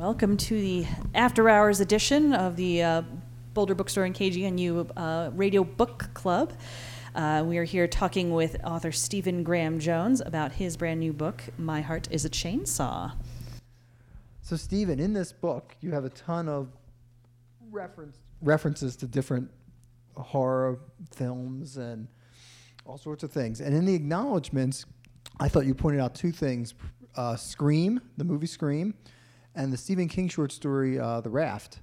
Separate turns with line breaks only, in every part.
Welcome to the after hours edition of the uh, Boulder Bookstore and KGNU uh, Radio Book Club. Uh, we are here talking with author Stephen Graham Jones about his brand new book, My Heart is a Chainsaw.
So, Stephen, in this book, you have a ton of reference, references to different horror films and all sorts of things. And in the acknowledgments, I thought you pointed out two things uh, Scream, the movie Scream, and the Stephen King short story, uh, The Raft.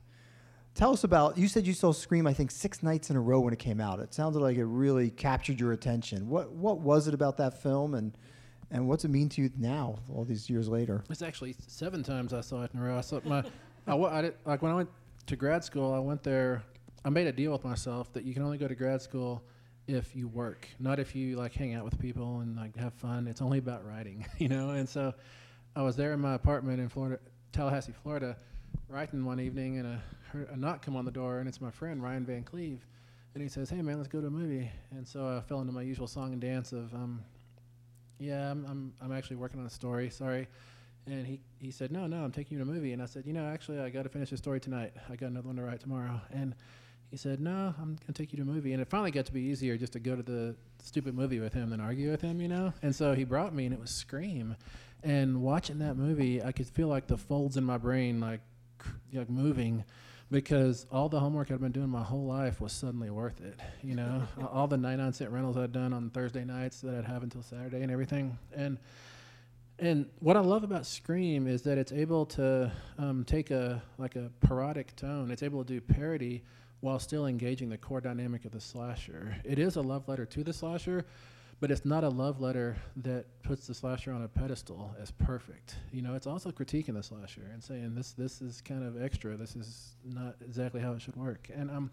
Tell us about. You said you saw Scream, I think, six nights in a row when it came out. It sounded like it really captured your attention. What What was it about that film, and and what's it mean to you now, all these years later?
It's actually seven times I saw it in a row. I saw my, I, I did, like when I went to grad school, I went there. I made a deal with myself that you can only go to grad school if you work, not if you like hang out with people and like have fun. It's only about writing, you know. And so, I was there in my apartment in Florida, Tallahassee, Florida, writing one evening, and a, a knock come on the door, and it's my friend Ryan Van Cleve, and he says, "Hey man, let's go to a movie." And so I fell into my usual song and dance of, um, "Yeah, I'm I'm I'm actually working on a story. Sorry." And he, he said, No, no, I'm taking you to a movie. And I said, You know, actually, I got to finish the story tonight. I got another one to write tomorrow. And he said, No, I'm going to take you to a movie. And it finally got to be easier just to go to the stupid movie with him than argue with him, you know? And so he brought me, and it was Scream. And watching that movie, I could feel like the folds in my brain, like, like moving because all the homework I'd been doing my whole life was suddenly worth it. You know, all the 99 cent rentals I'd done on Thursday nights that I'd have until Saturday and everything. And and what I love about Scream is that it's able to um, take a like a parodic tone. It's able to do parody while still engaging the core dynamic of the slasher. It is a love letter to the slasher, but it's not a love letter that puts the slasher on a pedestal as perfect. You know, it's also critiquing the slasher and saying this this is kind of extra. This is not exactly how it should work. And um,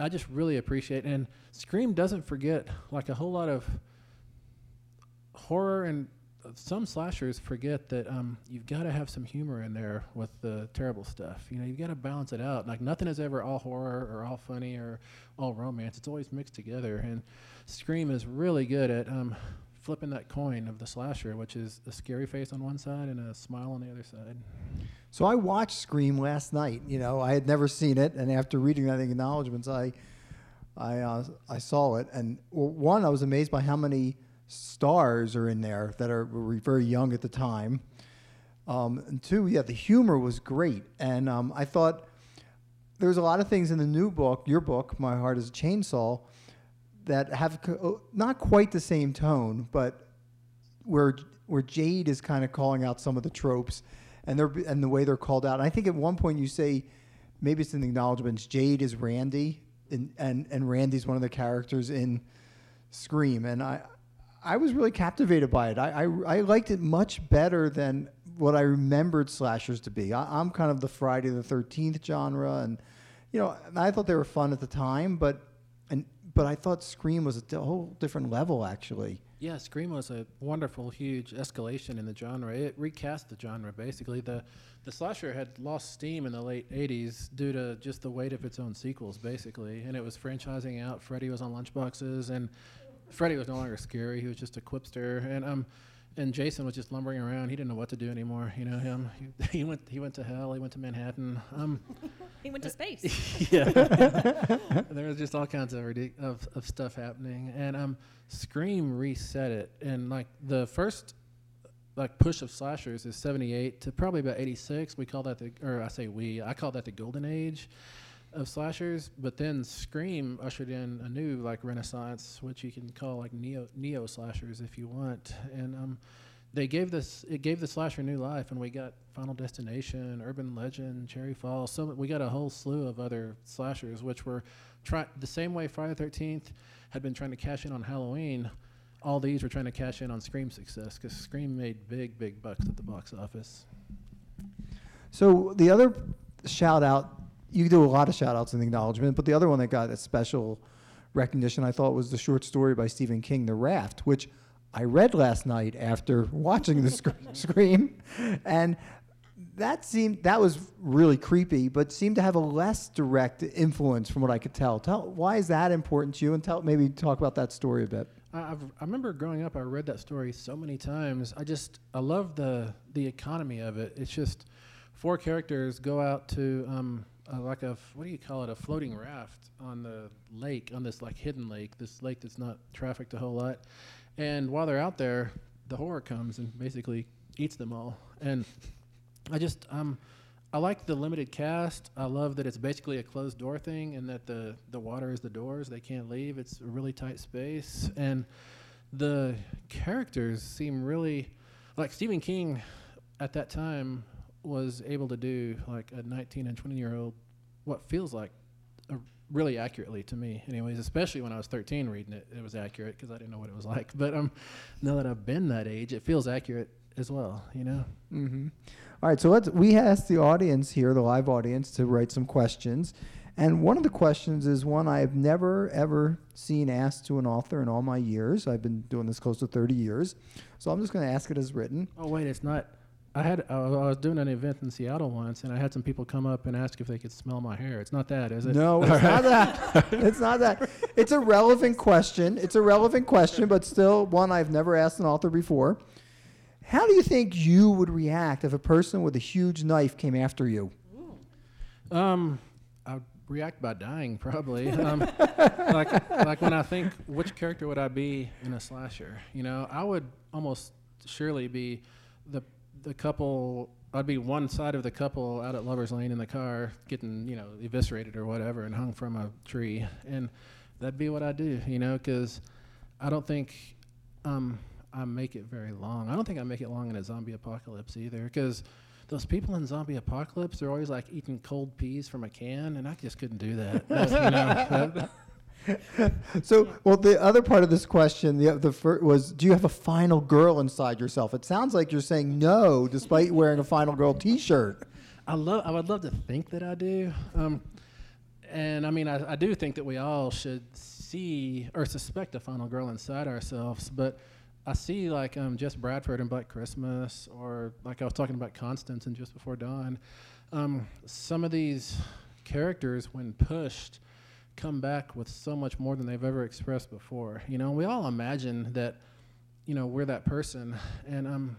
I just really appreciate. And Scream doesn't forget like a whole lot of horror and some slashers forget that um, you've got to have some humor in there with the terrible stuff. You know, you've got to balance it out. Like nothing is ever all horror or all funny or all romance. It's always mixed together. And Scream is really good at um, flipping that coin of the slasher, which is a scary face on one side and a smile on the other side.
So I watched Scream last night. You know, I had never seen it, and after reading the acknowledgments, I I uh, I saw it, and one I was amazed by how many stars are in there that are were very young at the time. Um, and two, yeah, the humor was great, and um, I thought there's a lot of things in the new book, your book, My Heart Is a Chainsaw, that have co- not quite the same tone, but where where Jade is kind of calling out some of the tropes, and they're and the way they're called out. And I think at one point you say, maybe it's in the acknowledgments, Jade is Randy, and and and Randy's one of the characters in Scream, and I I was really captivated by it. I, I, I liked it much better than what I remembered slashers to be. I, am kind of the Friday the Thirteenth genre, and you know, I thought they were fun at the time, but and but I thought Scream was a whole different level actually.
Yeah, Scream was a wonderful, huge escalation in the genre. It recast the genre basically. The the slasher had lost steam in the late '80s due to just the weight of its own sequels, basically, and it was franchising out. Freddy was on lunchboxes, and Freddy was no longer scary. He was just a quipster, and um, and Jason was just lumbering around. He didn't know what to do anymore. You know him. He, he went. He went to hell. He went to Manhattan. Um,
he went to space.
yeah. there was just all kinds of, ridic- of of stuff happening, and um, Scream reset it, and like the first like push of slashers is 78 to probably about 86 we call that the or i say we i call that the golden age of slashers, but then Scream ushered in a new like renaissance, which you can call like neo neo slashers if you want. And um, they gave this it gave the slasher new life, and we got Final Destination, Urban Legend, Cherry Falls. So we got a whole slew of other slashers, which were try the same way Friday Thirteenth had been trying to cash in on Halloween. All these were trying to cash in on Scream success because Scream made big, big bucks at the box office.
So the other shout out you do a lot of shout outs the acknowledgement, but the other one that got a special recognition I thought was the short story by Stephen King, The Raft, which I read last night after watching the sc- Scream, and that seemed that was really creepy, but seemed to have a less direct influence from what I could tell. Tell why is that important to you, and tell maybe talk about that story a bit.
I, I remember growing up, I read that story so many times. I just I love the the economy of it. It's just four characters go out to um, uh, like a what do you call it? A floating raft on the lake, on this like hidden lake, this lake that's not trafficked a whole lot. And while they're out there, the horror comes and basically eats them all. And I just um, I like the limited cast. I love that it's basically a closed door thing, and that the the water is the doors. They can't leave. It's a really tight space, and the characters seem really like Stephen King at that time was able to do like a 19 and 20 year old what feels like a really accurately to me anyways especially when i was 13 reading it it was accurate because i didn't know what it was like but um now that i've been that age it feels accurate as well you know
Mm-hmm. All right, so let's. We asked the audience here, the live audience, to write some questions, and one of the questions is one I have never ever seen asked to an author in all my years. I've been doing this close to 30 years, so I'm just going to ask it as written.
oh wait it's not I had I was I was doing an event in Seattle once, and I had some people come up and ask if they could smell my hair. It's not that, is it?
No, it's not that. It's not that. It's a relevant question. It's a relevant question, but still one I've never asked an author before. How do you think you would react if a person with a huge knife came after you?
Um, I'd react by dying probably. Um, like like when I think which character would I be in a slasher? You know, I would almost surely be the the couple. I'd be one side of the couple out at Lovers Lane in the car, getting you know eviscerated or whatever, and hung from a tree, and that'd be what I do. You know, because I don't think um, I make it very long. I don't think I make it long in a zombie apocalypse either, because those people in zombie apocalypse are always like eating cold peas from a can, and I just couldn't do that. Know, that-
So, well, the other part of this question, the the first was, do you have a final girl inside yourself? It sounds like you're saying no, despite wearing a final girl T-shirt.
I love. I would love to think that I do. Um, and I mean, I, I do think that we all should see or suspect a final girl inside ourselves. But I see like um, Jess Bradford in Black Christmas, or like I was talking about Constance in Just Before Dawn. Um, some of these characters, when pushed, come back with so much more than they've ever expressed before. You know, we all imagine that, you know, we're that person, and um,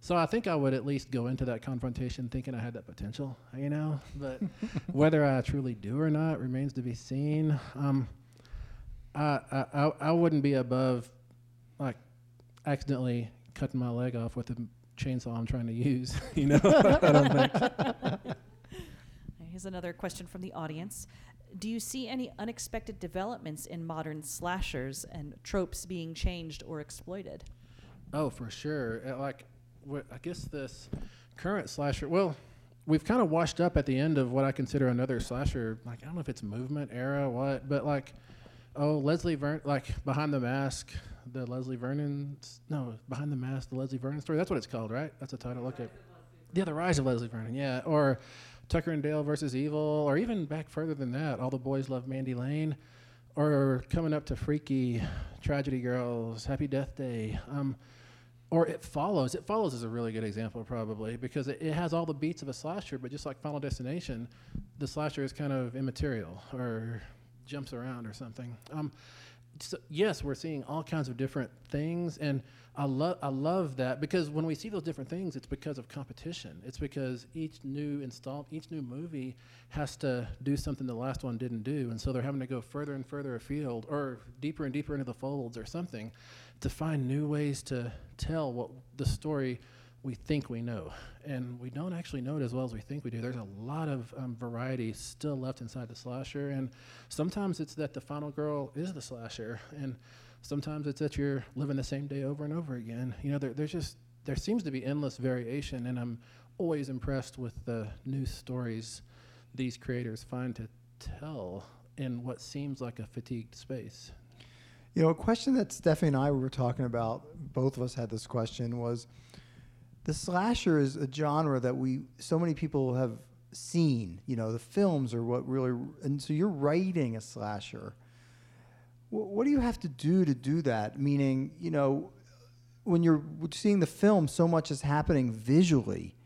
so I think I would at least go into that confrontation thinking I had that potential, you know. But whether I truly do or not remains to be seen. Um, I, I I I wouldn't be above like accidentally cutting my leg off with the chainsaw I'm trying to use, you know. I don't think.
Here's another question from the audience. Do you see any unexpected developments in modern slashers and tropes being changed or exploited?
Oh, for sure. Uh, Like, wh- I guess this current slasher. Well, we've kind of washed up at the end of what I consider another slasher. Like, I don't know if it's movement era, what, but like, oh, Leslie Vernon, like behind the mask, the Leslie Vernon. No, behind the mask, the Leslie Vernon story. That's what it's called, right? That's the title. Okay. Yeah, the rise of Leslie Vernon. Yeah, or Tucker and Dale versus Evil, or even back further than that, All the Boys Love Mandy Lane, or coming up to Freaky, Tragedy Girls, Happy Death Day. Um, or it follows. It follows is a really good example, probably, because it, it has all the beats of a slasher, but just like Final Destination, the slasher is kind of immaterial or jumps around or something. Um, so yes, we're seeing all kinds of different things, and I love I love that because when we see those different things, it's because of competition. It's because each new install, each new movie has to do something the last one didn't do, and so they're having to go further and further afield, or deeper and deeper into the folds, or something, to find new ways to tell what the story we think we know, and we don't actually know it as well as we think we do. There's a lot of um, variety still left inside the slasher, and sometimes it's that the final girl is the slasher, and sometimes it's that you're living the same day over and over again. You know, there, there's just there seems to be endless variation, and I'm always impressed with the new stories these creators find to tell in what seems like a fatigued space.
You know, a question that Stephanie and I were talking about, both of us had this question, was the slasher is a genre that we so many people have seen. You know, the films are what really, and so you're writing a slasher. Wh- What do you have to do to do that? Meaning, you know, when you're seeing the film, so much is happening visually,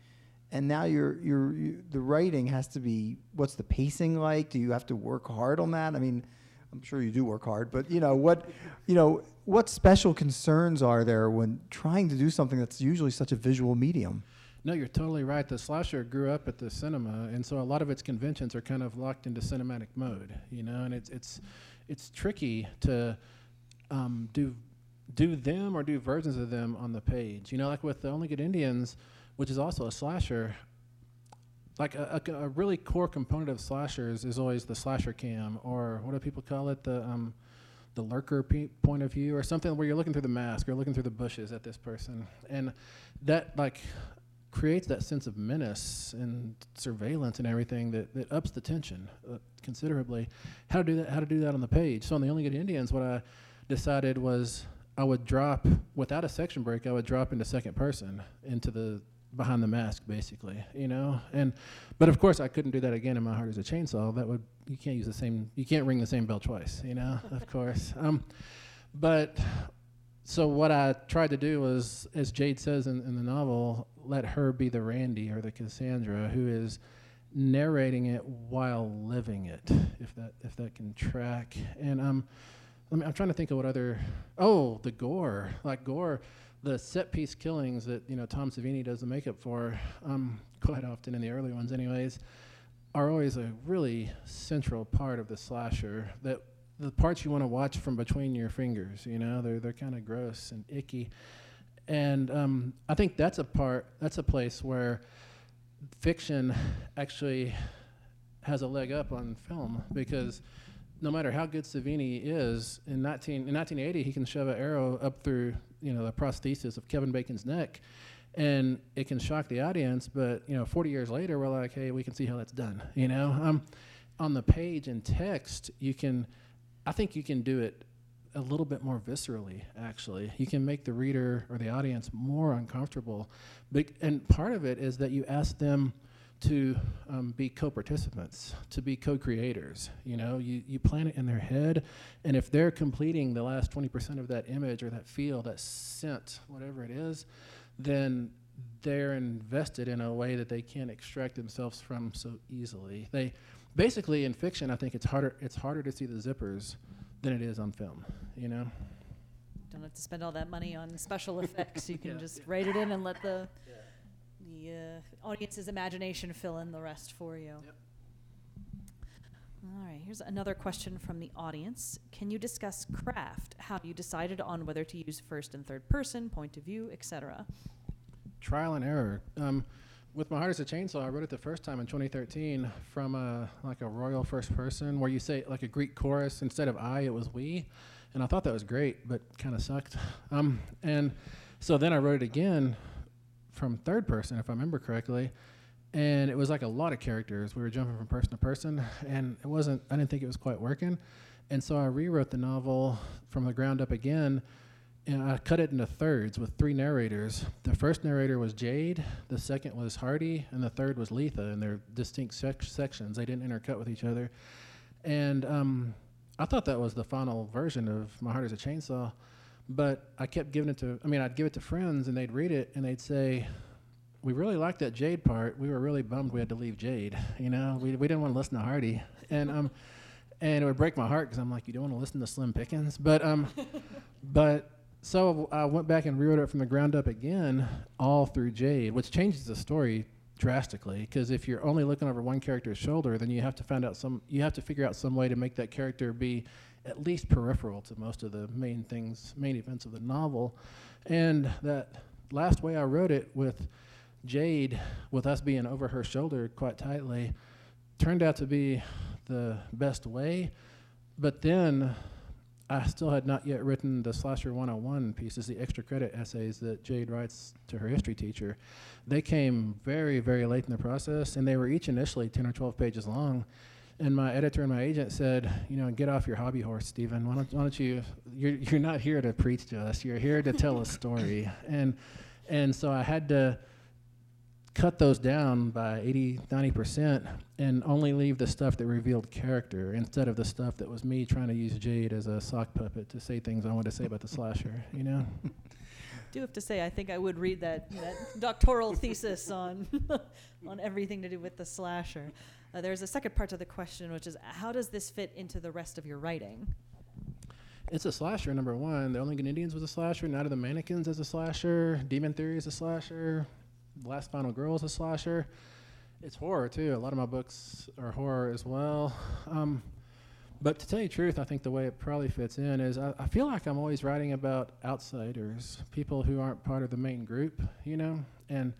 and now you're you're you, the writing has to be. What's the pacing like? Do you have to work hard on that? I mean, I'm sure you do work hard, but you know what, you know what special concerns are there when trying to do something that's usually such a visual medium?
No, you're totally right. The slasher grew up at the cinema, and so a lot of its conventions are kind of locked into cinematic mode, you know. And it's it's it's tricky to um, do do them or do versions of them on the page. You know, like with the Only Good Indians, which is also a slasher. Like a, a, a really core component of slashers is always the slasher cam, or what do people call it? The um, the lurker pe- point of view, or something where you're looking through the mask or looking through the bushes at this person, and that like creates that sense of menace and surveillance and everything that, that ups the tension uh, considerably. How to do that? How to do that on the page? So on the Only Good Indians, what I decided was I would drop without a section break. I would drop into second person into the behind the mask, basically, you know. And but of course, I couldn't do that again in My Heart Is a Chainsaw. That would you can't use the same. You can't ring the same bell twice, you know. of course. Um, but so what I tried to do was, as Jade says in, in the novel, let her be the Randy or the Cassandra who is narrating it while living it, if that if that can track. And um, I I'm trying to think of what other. Oh, the gore, like gore, the set piece killings that you know Tom Savini does the makeup for, um, quite often in the early ones, anyways, are always a really central part of the slasher. That the parts you want to watch from between your fingers, you know, they're they're kind of gross and icky, and um, I think that's a part, that's a place where fiction actually has a leg up on film because no matter how good Savini is, in 19 in 1980 he can shove an arrow up through you know the prosthesis of Kevin Bacon's neck, and it can shock the audience. But you know, 40 years later, we're like, hey, we can see how that's done. You know, um, on the page and text, you can, I think you can do it a little bit more viscerally. Actually, you can make the reader or the audience more uncomfortable. But and part of it is that you ask them to um, be co-participants, to be co-creators. You know, you, you plan it in their head, and if they're completing the last 20% of that image or that feel, that scent, whatever it is, then they're invested in a way that they can't extract themselves from so easily. They basically in fiction, I think it's harder it's harder to see the zippers than it is on film. You know.
Don't have to spend all that money on special effects. You can
Yeah.
just write it in and let the the uh, audience's imagination fill in the rest for you.
Yep.
All right, here's another question from the audience. Can you discuss craft? How you decided on whether to use first and third person, point of view, etc.
trial and error. Um, with My Heart is a Chainsaw, I wrote it the first time in 2013 from a, like a royal first person where you say like a Greek chorus instead of I, it was we. And I thought that was great, but kind of sucked. Um, and so then I wrote it again from third person, if I remember correctly. And it was like a lot of characters. We were jumping from person to person, and it wasn't, I didn't think it was quite working. And so I rewrote the novel from the ground up again and I cut it into thirds with three narrators. The first narrator was Jade, the second was Hardy, and the third was Letha, and they're distinct sec- sections. They didn't intercut with each other. And um, I thought that was the final version of My Heart is a Chainsaw, but I kept giving it to, I mean, I'd give it to friends, and they'd read it, and they'd say, we really liked that Jade part. We were really bummed we had to leave Jade. You know, we, we didn't want to listen to Hardy. And, um, and it would break my heart because I'm like, you don't want to listen to Slim Pickens? But, um, but so I went back and rewrote it from the ground up again, all through Jade, which changes the story drastically. Because if you're only looking over one character's shoulder, then you have to find out some, you have to figure out some way to make that character be at least peripheral to most of the main things, main events of the novel. And that last way I wrote it with Jade, with us being over her shoulder quite tightly, turned out to be the best way. But then I still had not yet written the Slasher 101 pieces, the extra credit essays that Jade writes to her history teacher. They came very, very late in the process, and they were each initially 10 or 12 pages long. And my editor and my agent said, you know, get off your hobby horse, Stephen. Why don't, why don't you? You're, you're not here to preach to us. You're here to tell a story. And and so I had to cut those down by 80, 90% and only leave the stuff that revealed character instead of the stuff that was me trying to use Jade as a sock puppet to say things I wanted to say about the slasher, you know?
do have to say, I think I would read that, that doctoral thesis on on everything to do with the slasher. Uh, there's a second part to the question, which is how does this fit into the rest of your writing?
It's a slasher, number one. The Only Good Indians was a slasher. Night of the Mannequins is a slasher. Demon Theory is a slasher. The Last Final Girl is a slasher. It's horror too. A lot of my books are horror as well. Um, but to tell you the truth, I think the way it probably fits in is I, I feel like I'm always writing about outsiders, people who aren't part of the main group, you know, and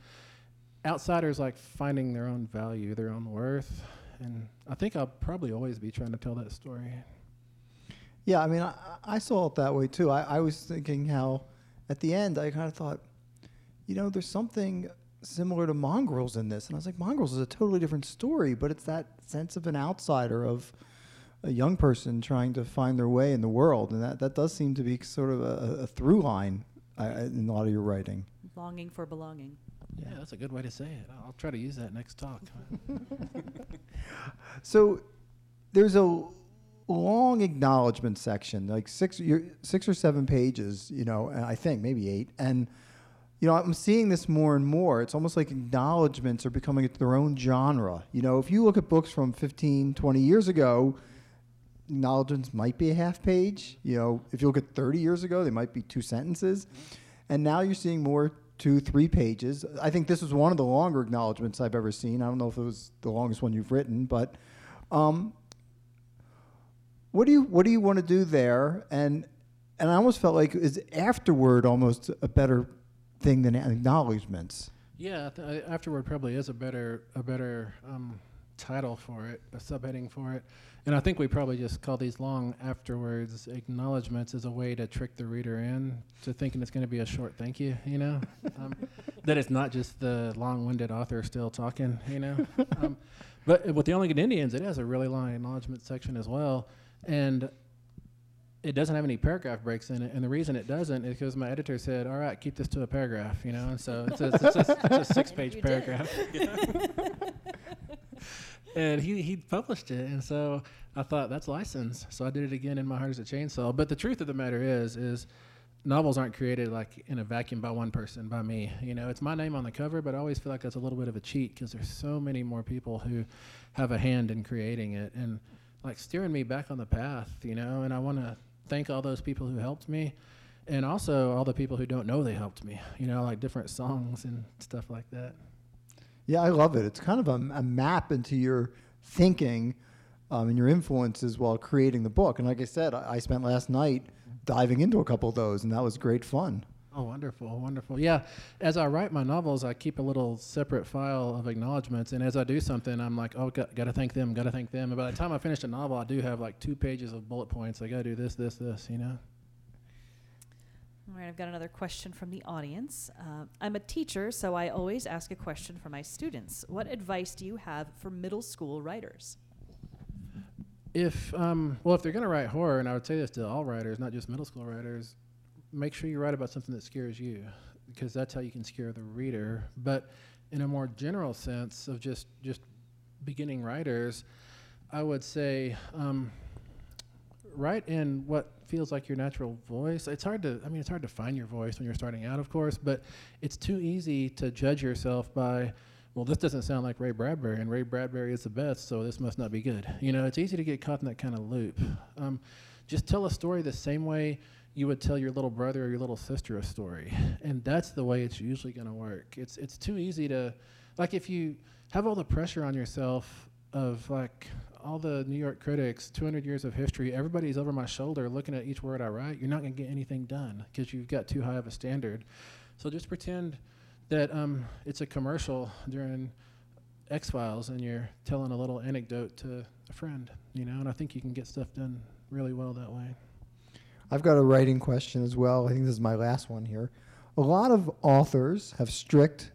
outsiders like finding their own value, their own worth, and I think I'll probably always be trying to tell that story.
Yeah, I mean, I, I saw it that way too. I, I was thinking how, at the end, I kind of thought, you know, there's something similar to Mongrels in this, and I was like, Mongrels is a totally different story, but it's that sense of an outsider of a young person trying to find their way in the world, and that, that does seem to be sort of a, a through line uh, in a lot of your writing.
Longing for belonging.
Yeah, that's a good way to say it. I'll try to use that next talk.
so there's a long acknowledgement section, like six, six or seven pages, you know, I think maybe eight. And, you know, I'm seeing this more and more. It's almost like acknowledgments are becoming their own genre. You know, if you look at books from 15, 20 years ago, acknowledgments might be a half page. You know, if you look at 30 years ago, they might be two sentences. And now you're seeing more two, three pages. I think this was one of the longer acknowledgments I've ever seen. I don't know if it was the longest one you've written, but um, what do you what do you want to do there? And and I almost felt like is afterward almost a better thing than acknowledgments.
Yeah, afterward probably is a better a better um, title for it, a subheading for it. And I think we probably just call these long afterwards acknowledgments as a way to trick the reader in to thinking it's going to be a short thank you, you know? um, that it's not just the long winded author still talking, you know? um, but with the Only Good Indians, it has a really long acknowledgement section as well. And it doesn't have any paragraph breaks in it, and the reason it doesn't is because my editor said, "All right, keep this to a paragraph," you know, and so it's a, it's a, it's a six-page paragraph. and he he published it, and so I thought that's license. So I did it again in My Heart Is a Chainsaw. But the truth of the matter is, is novels aren't created like in a vacuum by one person, by me. You know, it's my name on the cover, but I always feel like that's a little bit of a cheat because there's so many more people who have a hand in creating it and like steering me back on the path. You know, and I want to thank all those people who helped me. And also all the people who don't know they helped me, you know, like different songs and stuff like that.
Yeah, I love it. It's kind of a, a map into your thinking um, and your influences while creating the book. And like I said, I, I spent last night diving into a couple of those, and that was great fun.
Oh, wonderful, wonderful. Yeah, as I write my novels, I keep a little separate file of acknowledgments, and as I do something, I'm like, oh, got, got to thank them, got to thank them. And by the time I finish a novel, I do have like two pages of bullet points. I got to do this, this, this, you know.
All right, I've got another question from the audience. Uh, I'm a teacher, so I always ask a question for my students. What advice do you have for middle school writers?
If um, well, if they're going to write horror, and I would say this to all writers, not just middle school writers, make sure you write about something that scares you, because that's how you can scare the reader. But in a more general sense of just just beginning writers, I would say um, write in what feels like your natural voice. It's hard to, I mean, it's hard to find your voice when you're starting out, of course, but it's too easy to judge yourself by, well, this doesn't sound like Ray Bradbury, and Ray Bradbury is the best, so this must not be good. You know, it's easy to get caught in that kind of loop. Um, just tell a story the same way you would tell your little brother or your little sister a story, and that's the way it's usually going to work. It's it's too easy to, like, if you have all the pressure on yourself of like all the New York critics, 200 years of history, everybody's over my shoulder looking at each word I write. You're not going to get anything done because you've got too high of a standard. So just pretend that um, it's a commercial during X Files and you're telling a little anecdote to a friend, you know, and I think you can get stuff done really well that way.
I've got a writing question as well. I think this is my last one here. A lot of authors have strict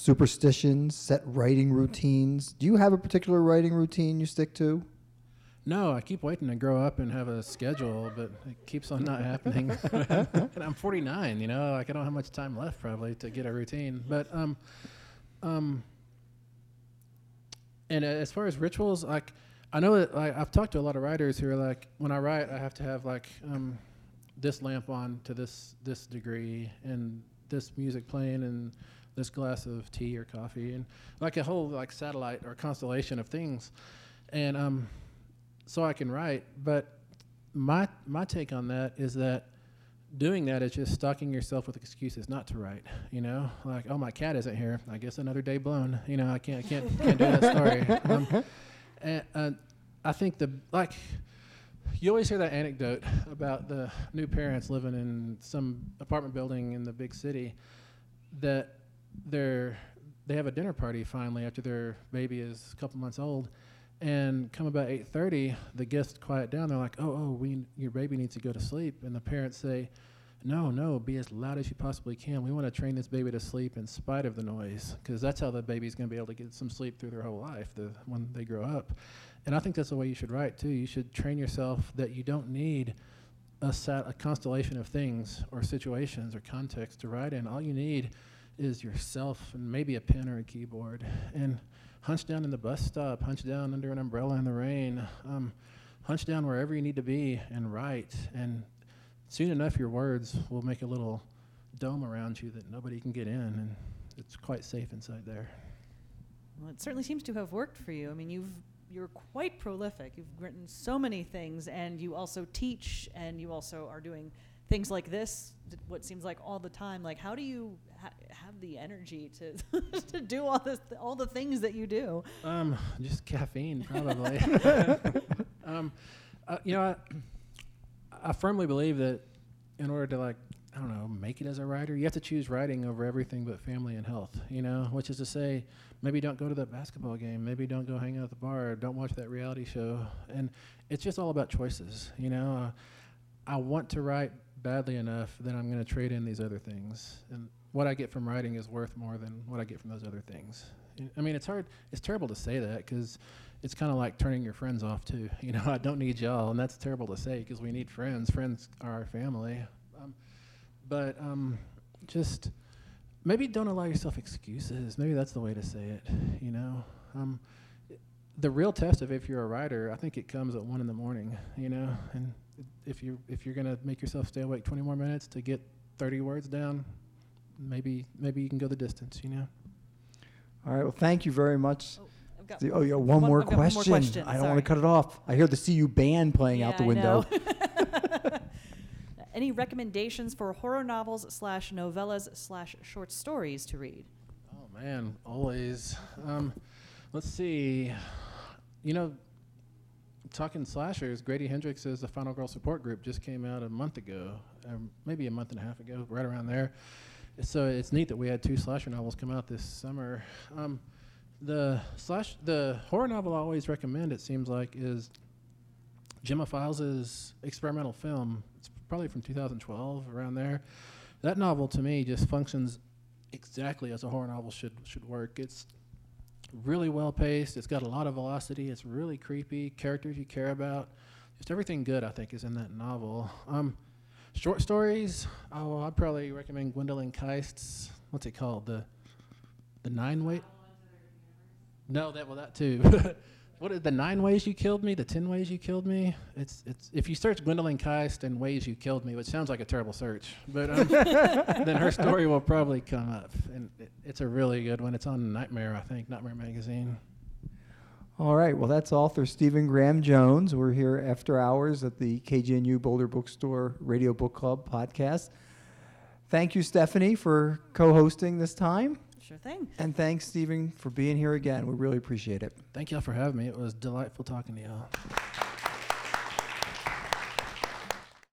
superstitions, set writing routines. Do you have a particular writing routine you stick to?
No, I keep waiting to grow up and have a schedule, but it keeps on not happening. and I'm 49, you know, like I don't have much time left probably to get a routine. But um, um, and as far as rituals, like I know that like, I've talked to a lot of writers who are like, when I write, I have to have like um, this lamp on to this this degree and this music playing and this glass of tea or coffee and like a whole like satellite or constellation of things and um so i can write but my my take on that is that doing that is just stocking yourself with excuses not to write. You know, like oh my cat isn't here. I guess another day blown. You know, I can't I can't can't do that story. Um, and uh, I think the like you always hear that anecdote about the new parents living in some apartment building in the big city that they're they have a dinner party finally after their baby is a couple months old. And come about 8.30 the guests quiet down. They're like oh oh we your baby needs to go to sleep. And the parents say no no be as loud as you possibly can. We want to train this baby to sleep in spite of the noise because that's how the baby's going to be able to get some sleep through their whole life the, when they grow up. And i think that's the way you should write too. You should train yourself that you don't need a, sat, a constellation of things or situations or context to write in. All you need is yourself and maybe a pen or a keyboard and hunch down in the bus stop, hunch down under an umbrella in the rain, um, hunch down wherever you need to be and write. And soon enough, your words will make a little dome around you that nobody can get in, and it's quite safe inside there.
Well, it certainly seems to have worked for you. I mean, you've you're quite prolific. You've written so many things, and you also teach, and you also are doing things like this. What seems like all the time. Like, how do you ha- have the energy to to do all this, all the things that you do?
Um, just caffeine, probably. um, uh, you know, I, I firmly believe that in order to like I don't know, make it as a writer, you have to choose writing over everything but family and health, you know, which is to say, maybe don't go to that basketball game, maybe don't go hang out at the bar, don't watch that reality show. And it's just all about choices, you know. Uh, I want to write badly enough then I'm going to trade in these other things. And what I get from writing is worth more than what I get from those other things. I mean, it's hard, it's terrible to say that because it's kind of like turning your friends off too. You know, I don't need y'all, and that's terrible to say because we need friends. Friends are our family. Um, but um, just maybe don't allow yourself excuses. Maybe that's the way to say it. You know, um, the real test of if you're a writer, I think it comes at one in the morning. You know, and if you if you're gonna make yourself stay awake 20 more minutes to get 30 words down, maybe maybe you can go the distance. You know.
All right. Well, thank you very much.
Oh, I've got
Oh, yeah, one, more,
one more
question.
question,
I don't want to cut it off. I hear the CU band playing out the window.
Any recommendations for horror novels slash novellas slash short stories to read?
Oh man, always. Um, let's see. You know, talking slashers, Grady Hendrix's The Final Girl Support Group just came out a month ago, um, maybe a month and a half ago, right around there. So it's neat that we had two slasher novels come out this summer. Um, the slash, the horror novel I always recommend, it seems like, is Gemma Files's experimental film. It's probably from 2012, around there. That novel to me just functions exactly as a horror novel should should work. It's really well paced. It's got a lot of velocity. It's really creepy. Characters you care about. Just everything good I think is in that novel. Um, short stories. Oh, I'd probably recommend Gwendolyn Kiste's. What's it called? The the nine way. No, that well that too. what is the nine ways you killed me? The ten ways you killed me? It's it's if you search Gwendolyn Kiste and ways you killed me, which sounds like a terrible search, but um, then her story will probably come up, and it, it's a really good one. It's on Nightmare, I think, Nightmare magazine.
All right. Well, that's author Stephen Graham Jones. We're here after hours at the KGNU Boulder Bookstore Radio Book Club podcast. Thank you, Stephanie, for co hosting this time.
Sure thing.
And thanks, Stephen, for being here again. We really appreciate it.
Thank y'all for having me. It was delightful talking to y'all.